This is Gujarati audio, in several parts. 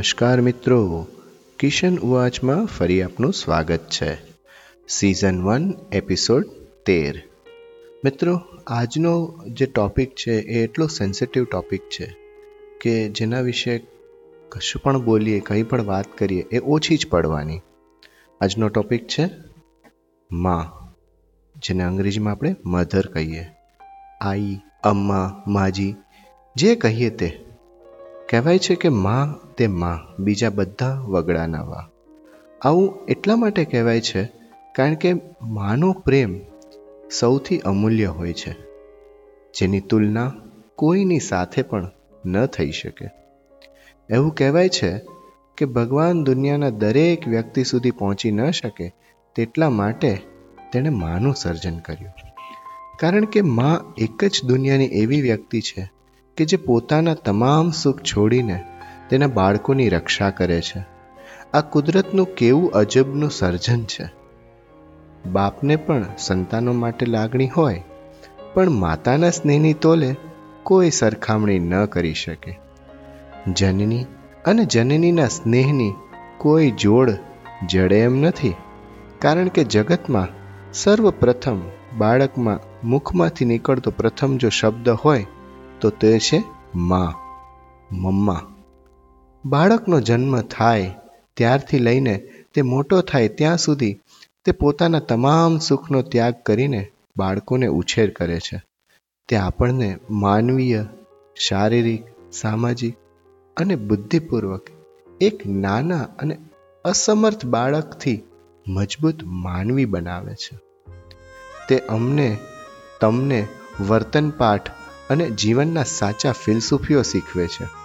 નમસ્કાર મિત્રો. કિશન ઉવાચમાં ફરી આપનું સ્વાગત છે. સિઝન વન એપિસોડ તેર. મિત્રો, આજનો જે ટોપિક છે એ એટલો સેન્સિટિવ ટોપિક છે કે જેના વિશે કશું પણ બોલીએ, કંઈ પણ વાત કરીએ, એ ઓછી જ પડવાની. આજનો ટોપિક છે માં, જેને અંગ્રેજીમાં આપણે મધર કહીએ. આઈ, અમ્મા, માજી, જે કહીએ તે. કહેવાય છે કે માં તે માં, બીજા બધા વગડા વા. આવું એટલા માટે કહેવાય છે, કારણ કે માનો પ્રેમ સૌથી અમૂલ્ય હોય છે, જેની તુલના કોઈની સાથે પણ ન થઈ શકે. એવું કહેવાય છે કે ભગવાન દુનિયાના દરેક વ્યક્તિ સુધી પહોંચી ન શકે તેટલા માટે તેણે માનું સર્જન કર્યું. કારણ કે માં એક જ દુનિયાની એવી વ્યક્તિ છે કે જે પોતાના તમામ સુખ છોડીને તેના બાળકોની રક્ષા કરે છે. આ કુદરતનું કેવું અજબનું સર્જન છે. બાપને પણ સંતાનો માટે લાગણી હોય, પણ માતાના સ્નેહની તોલે કોઈ સરખામણી ન કરી શકે. જનની અને જનનીના સ્નેહની કોઈ જોડ જડે એમ નથી, કારણ કે જગતમાં સર્વપ્રથમ બાળકમાં મુખમાંથી નીકળતો પ્રથમ જો શબ્દ હોય, તો તે છે મા, મમ્મા. બાળકનો જન્મ થાય ત્યારથી લઈને તે મોટો થાય ત્યાં સુધી તે પોતાના તમામ સુખનો ત્યાગ કરીને બાળકોને ઉછેર કરે છે. તે આપણને માનવીય, શારીરિક, સામાજિક અને બુદ્ધિપૂર્વક એક નાના અને અસમર્થ બાળકથી મજબૂત માનવી બનાવે છે. તે અમને, તમને વર્તન પાઠ અને જીવનના સાચા ફિલસૂફીઓ શીખવે છે.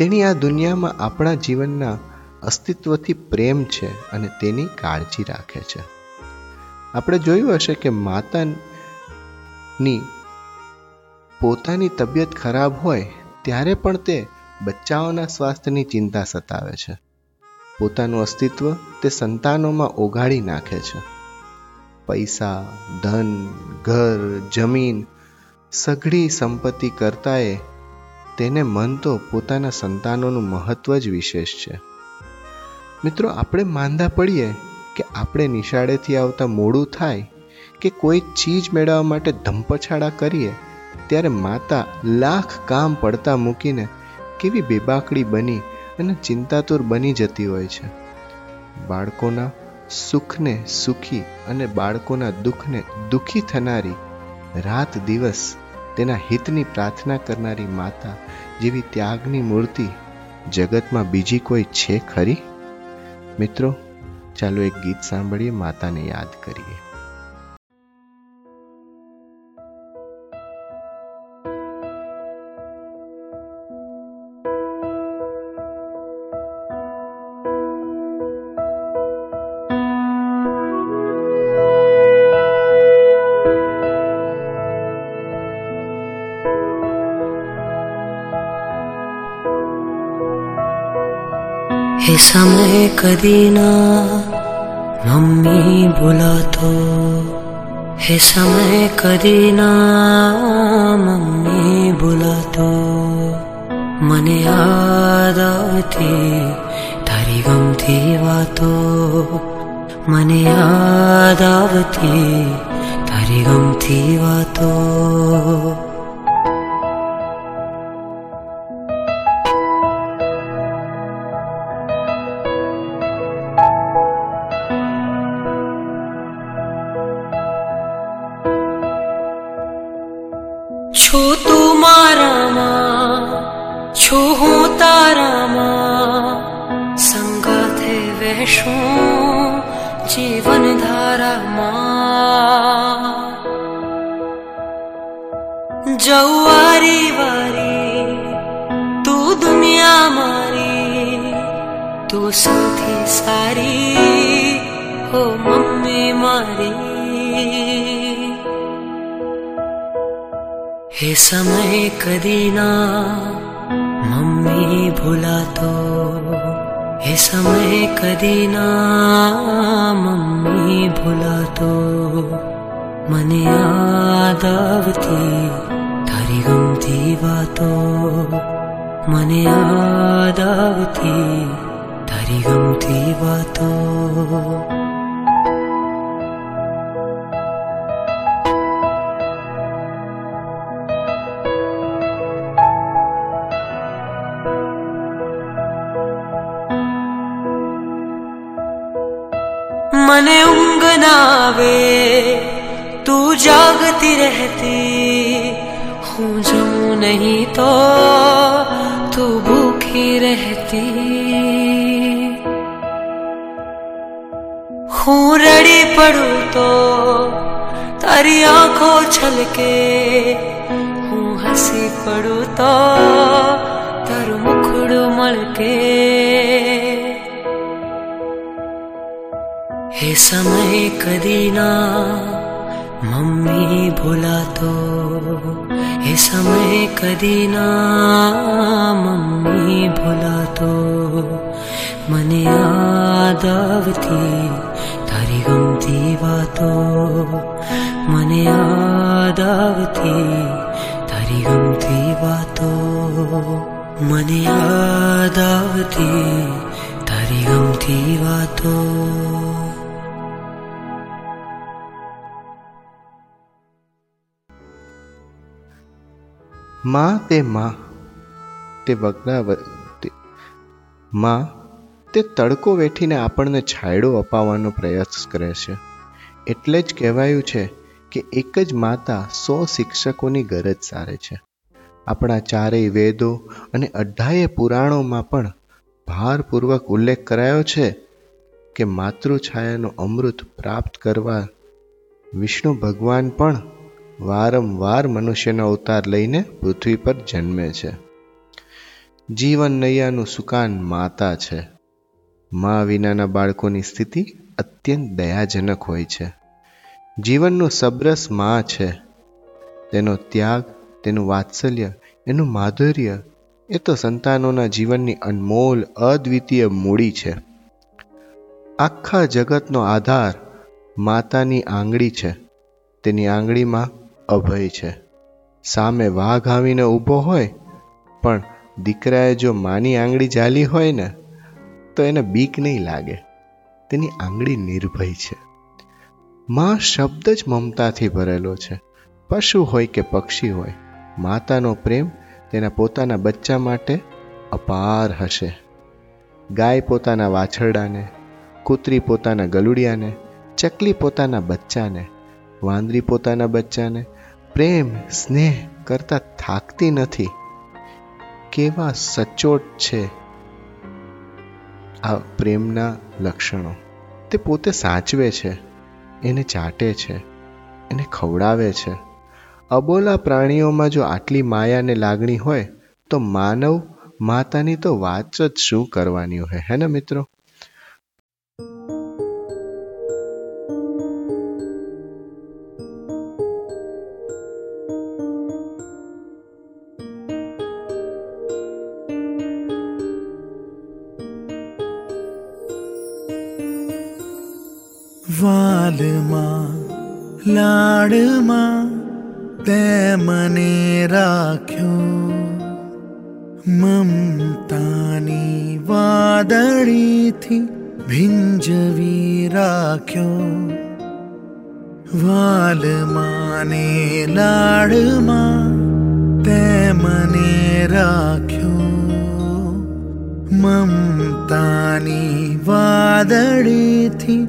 તેની આ દુનિયામાં આપણા જીવનના અસ્તિત્વથી પ્રેમ છે અને તેની કાળજી રાખે છે. આપણે જોયું હશે કે માતાની પોતાની તબિયત ખરાબ હોય, ત્યારે પણ તે બચ્ચાઓના સ્વાસ્થ્યની ચિંતા સતાવે છે. પોતાનું અસ્તિત્વ તે સંતાનોમાં ઓગાળી નાખે છે. પૈસા, ધન, ઘર, જમીન સઘળી સંપત્તિ કરતાંય તેને મન તો પોતાના સંતાનોનું મહત્વ જ વિશેષ છે. મિત્રો, આપણે માંદા પડીએ કે આપણે નિશાળેથી આવતા મોડું થાય કે કોઈ ચીજ મેળવવા માટે ધંપછાડા કરીએ, ત્યારે માતા લાખ કામ પડતા મૂકીને કેવી બેબાકડી બની અને ચિંતાતુર બની જતી હોય છે. બાળકોના સુખને સુખી અને બાળકોના દુઃખને દુઃખી થનારી રાત દિવસ તેના હિતની પ્રાર્થના કરનારી માતા જેવી ત્યાગની મૂર્તિ જગતમાં બીજી કોઈ છે ખરી? મિત્રો, ચાલો એક ગીત સાંભળીએ, માતાને યાદ કરીએ. समय कधी ना मम्मी बोलातो हे समय कधी ना मम्मी બોલાતો મને યાદ આવતી તારી ગમતી વાતો મને યાદ આવતી તારી ગમતી વાતો શું જીવન ધારામાં જવારી વારી તું દુનિયા મારી તું સૌથી સારી હો મમ્મી મારી હે સમય કદી ના મમ્મી ભૂલાતો એ સમય કદી ના મમ્મી ભૂલાતો. મને યાદ આવતી તારી ગમતી વાતો. મને યાદ આવતી તારી ગમતી વાતો. મને ઊંઘ ના આવે તું જાગતી રહેતી, હું જમું નહીં તો તું ભૂખી રહેતી. હું રડી પડું તો તારી આંખો છલકે, હું હસી પડું તો તારું મુખડું મળકે हे समय कदिना ममी भोलो हे समय कदिना ममी तारी गमती तरि गमति वा मनयादवती तरि गमति वातो। मनयादवती तारी गमती वातो। માં તે માં, તે વગના માં, તે તડકો વેઠીને આપણને છાયડો અપાવવાનો પ્રયાસ કરે છે. એટલે જ કહેવાયું છે કે એક જ માતા સો શિક્ષકોની ગરજ સારે છે. આપણા ચારેય વેદો અને અઢાએ પુરાણોમાં પણ ભારપૂર્વક ઉલ્લેખ કરાયો છે કે માતૃછાયાનું અમૃત પ્રાપ્ત કરવા વિષ્ણુ ભગવાન પણ વારંવાર મનુષ્યનો અવતાર લઈને પૃથ્વી પર જન્મે છે. જીવન નૈયાનું સુકાન માતા છે. મા વિનાના બાળકોની સ્થિતિ અત્યંત દયાજનક હોય છે. જીવનનું સબરસ મા છે. તેનો ત્યાગ, તેનું વાત્સલ્ય, એનું માધુર્ય, એ તો સંતાનોના જીવનની અનમોલ, અદ્વિતીય મૂડી છે. આખા જગતનો આધાર માતાની આંગળી છે. તેની આંગળીમાં અભય છે. સામે વાઘ આવીને ઊભો હોય, પણ દીકરાએ જો માની આંગળી ઝાલી હોય ને, તો એને બીક નહીં લાગે. તેની આંગળી નિર્ભય છે. માં શબ્દ જ મમતાથી ભરેલો છે. પશુ હોય કે પક્ષી હોય, માતાનો પ્રેમ તેના પોતાના બચ્ચા માટે અપાર હશે. ગાય પોતાના વાછરડાને, કૂતરી પોતાના ગલુડિયાને, ચકલી પોતાના બચ્ચાને, વાંદરી પોતાના બચ્ચાને પ્રેમ, સ્નેહ કરતા થાકતી નથી. કેવા સચોટ છે આ પ્રેમના લક્ષણો. તે પોતે સાચવે છે, એને ચાટે છે, એને ખવડાવે છે. અબોલા પ્રાણીઓમાં જો આટલી માયાને લાગણી હોય, તો માનવ માતાની તો વાત જ શું કરવાની હોય, હે ને મિત્રો? વાલમાં, લાડમાં તે મને રાખ્યો. મમતાની વાદળીથી ભીંજવી રાખ્યો. વાલમાને લાડમાં તે મને રાખ્યો. મમતાની વાદળીથી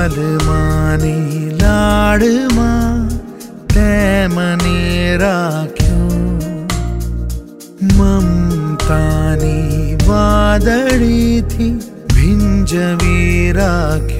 વાલમાની લાડમાં તે મને રાખ્યો મમતાની વાદળીથી ભીંજવી રાખ્યો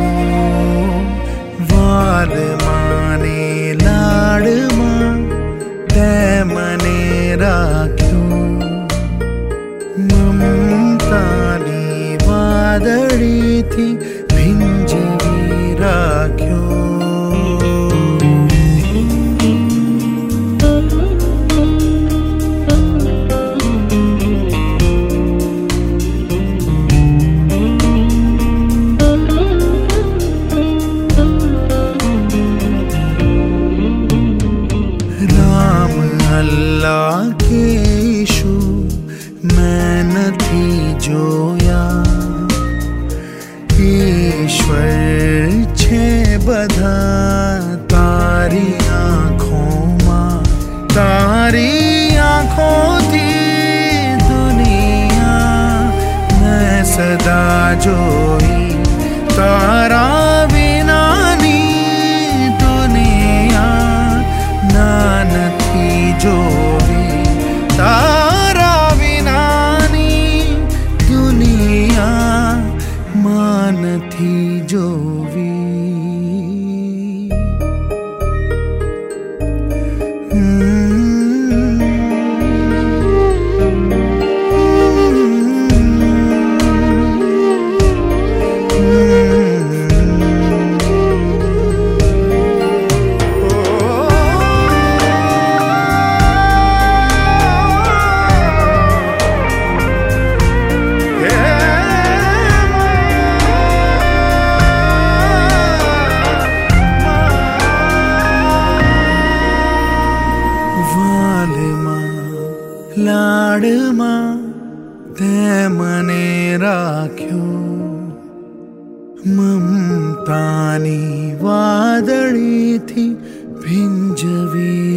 વાલમાં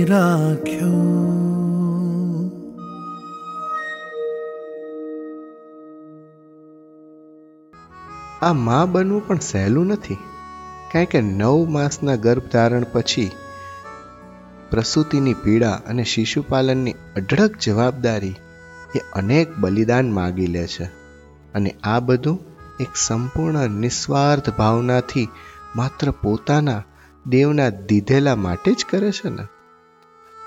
રાખ્યો. આ મા બનવું પણ સહેલું નથી. કારણ કે નવ માસના ગર્ભધારણ પછી પ્રસૂતિની પીડા અને શિશુપાલનની અઢળક જવાબદારી એ અનેક બલિદાન માગી લે છે. અને આ બધું એક સંપૂર્ણ નિસ્વાર્થ ભાવનાથી માત્ર પોતાના દેવના દીધેલા માટે જ કરે છે ને?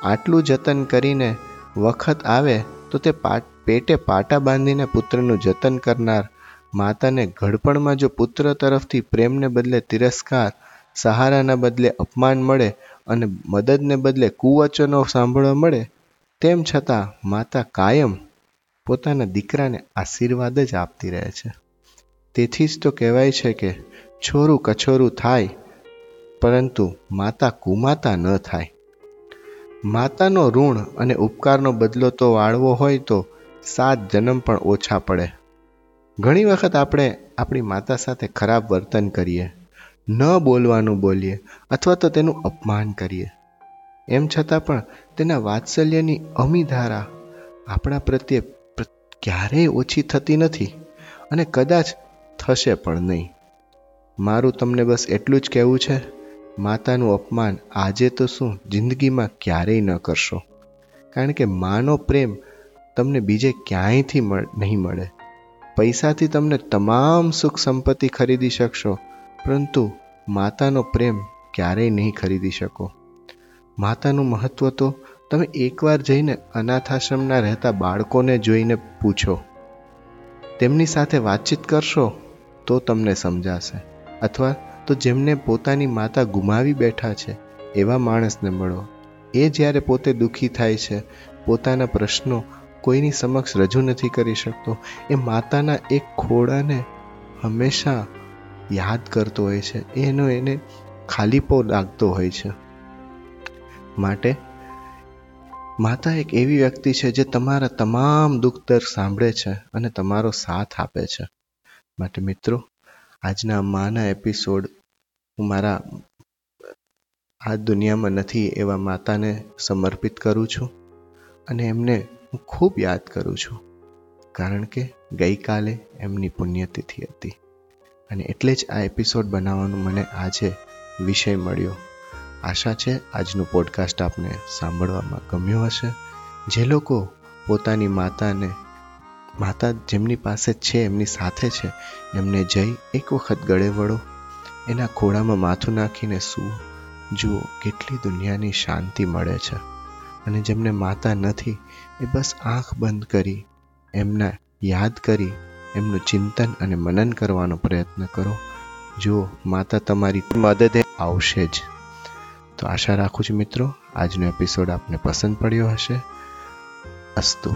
આટલું જતન કરીને વખત આવે તો તે પાટ પેટે બાંધીને પુત્રનું જતન કરનાર માતાને ઘડપણમાં જો પુત્ર તરફથી પ્રેમને બદલે તિરસ્કાર, સહારાના બદલે અપમાન મળે અને મદદને બદલે કુવચનો સાંભળવા મળે, તેમ છતાં માતા કાયમ પોતાના દીકરાને આશીર્વાદ જ આપતી રહે છે. તેથી જ તો કહેવાય છે કે છોરું કછોરું થાય, પરંતુ માતા કુમાતા ન થાય. માતાનો ઋણ અને ઉપકારનો બદલો તો વાળવો હોય તો સાત જન્મ પણ ઓછા પડે. ઘણી વખત આપણે આપણી માતા સાથે ખરાબ વર્તન કરીએ, ન બોલવાનું બોલીએ અથવા તો તેનું અપમાન કરીએ. એમ છતાં પણ તેના વાત્સલ્યની અમીધારા આપણા પ્રત્યે ક્યારેય ઓછી થતી નથી અને કદાચ થશે પણ નહીં. મારું તમને બસ એટલું જ કહેવું છે. માતાનું અપમાન આજે તો શું જિંદગીમાં ક્યારેય ન કરશો. કારણ કે માનો પ્રેમ તમને બીજે ક્યાંયથી નહીં મળે. પૈસાથી તમને તમામ સુખ સંપત્તિ ખરીદી શકશો, પરંતુ માતાનો પ્રેમ ક્યારેય નહીં ખરીદી શકો. માતાનું મહત્વ તો તમે એકવાર જઈને અનાથાશ્રમના રહેતા બાળકોને જોઈને પૂછો. તેમની સાથે વાતચીત કરશો તો તમને સમજાશે. અથવા તો જેમને પોતાની માતા ગુમાવી બેઠા છે, એવા માણસને મળો. એ જ્યારે પોતે દુઃખી થાય છે, પોતાના પ્રશ્નો કોઈની સમક્ષ રજૂ નથી કરી શકતો. એ માતાના એક ખોડાને હંમેશા યાદ કરતો હોય છે. એનો એને ખાલીપો લાગતો હોય છે. માટે માતા એક એવી વ્યક્તિ છે જે તમારા તમામ દુઃખ દર સાંભળે છે અને તમારો સાથ આપે છે. માટે મિત્રો, આજના માના એપિસોડ હું મારા આ દુનિયામાં નથી એવા માતાને સમર્પિત કરું છું અને એમને હું ખૂબ યાદ કરું છું. કારણ કે ગઈકાલે એમની પુણ્યતિથિ હતી અને એટલે જ આ એપિસોડ બનાવવાનો મને આજે વિષય મળ્યો. આશા છે આજનું પોડકાસ્ટ આપને સાંભળવામાં ગમ્યું હશે. જે લોકો પોતાની માતાને, માતા જેમની પાસે છે, એમની સાથે છે, એમને જઈ એક વખત ગળે વળો. એના ખોળામાં માથું નાખીને શું જુઓ, કેટલી દુનિયાની શાંતિ મળે છે. અને જેમને માતા નથી, એ બસ આંખ બંધ કરી, એમના યાદ કરી, એમનું ચિંતન અને મનન કરવાનો પ્રયત્ન કરો. જુઓ, માતા તમારી મદદે આવશે જ. તો આશા રાખું છું મિત્રો, આજનો એપિસોડ આપને પસંદ પડ્યો હશે. અસ્તુ.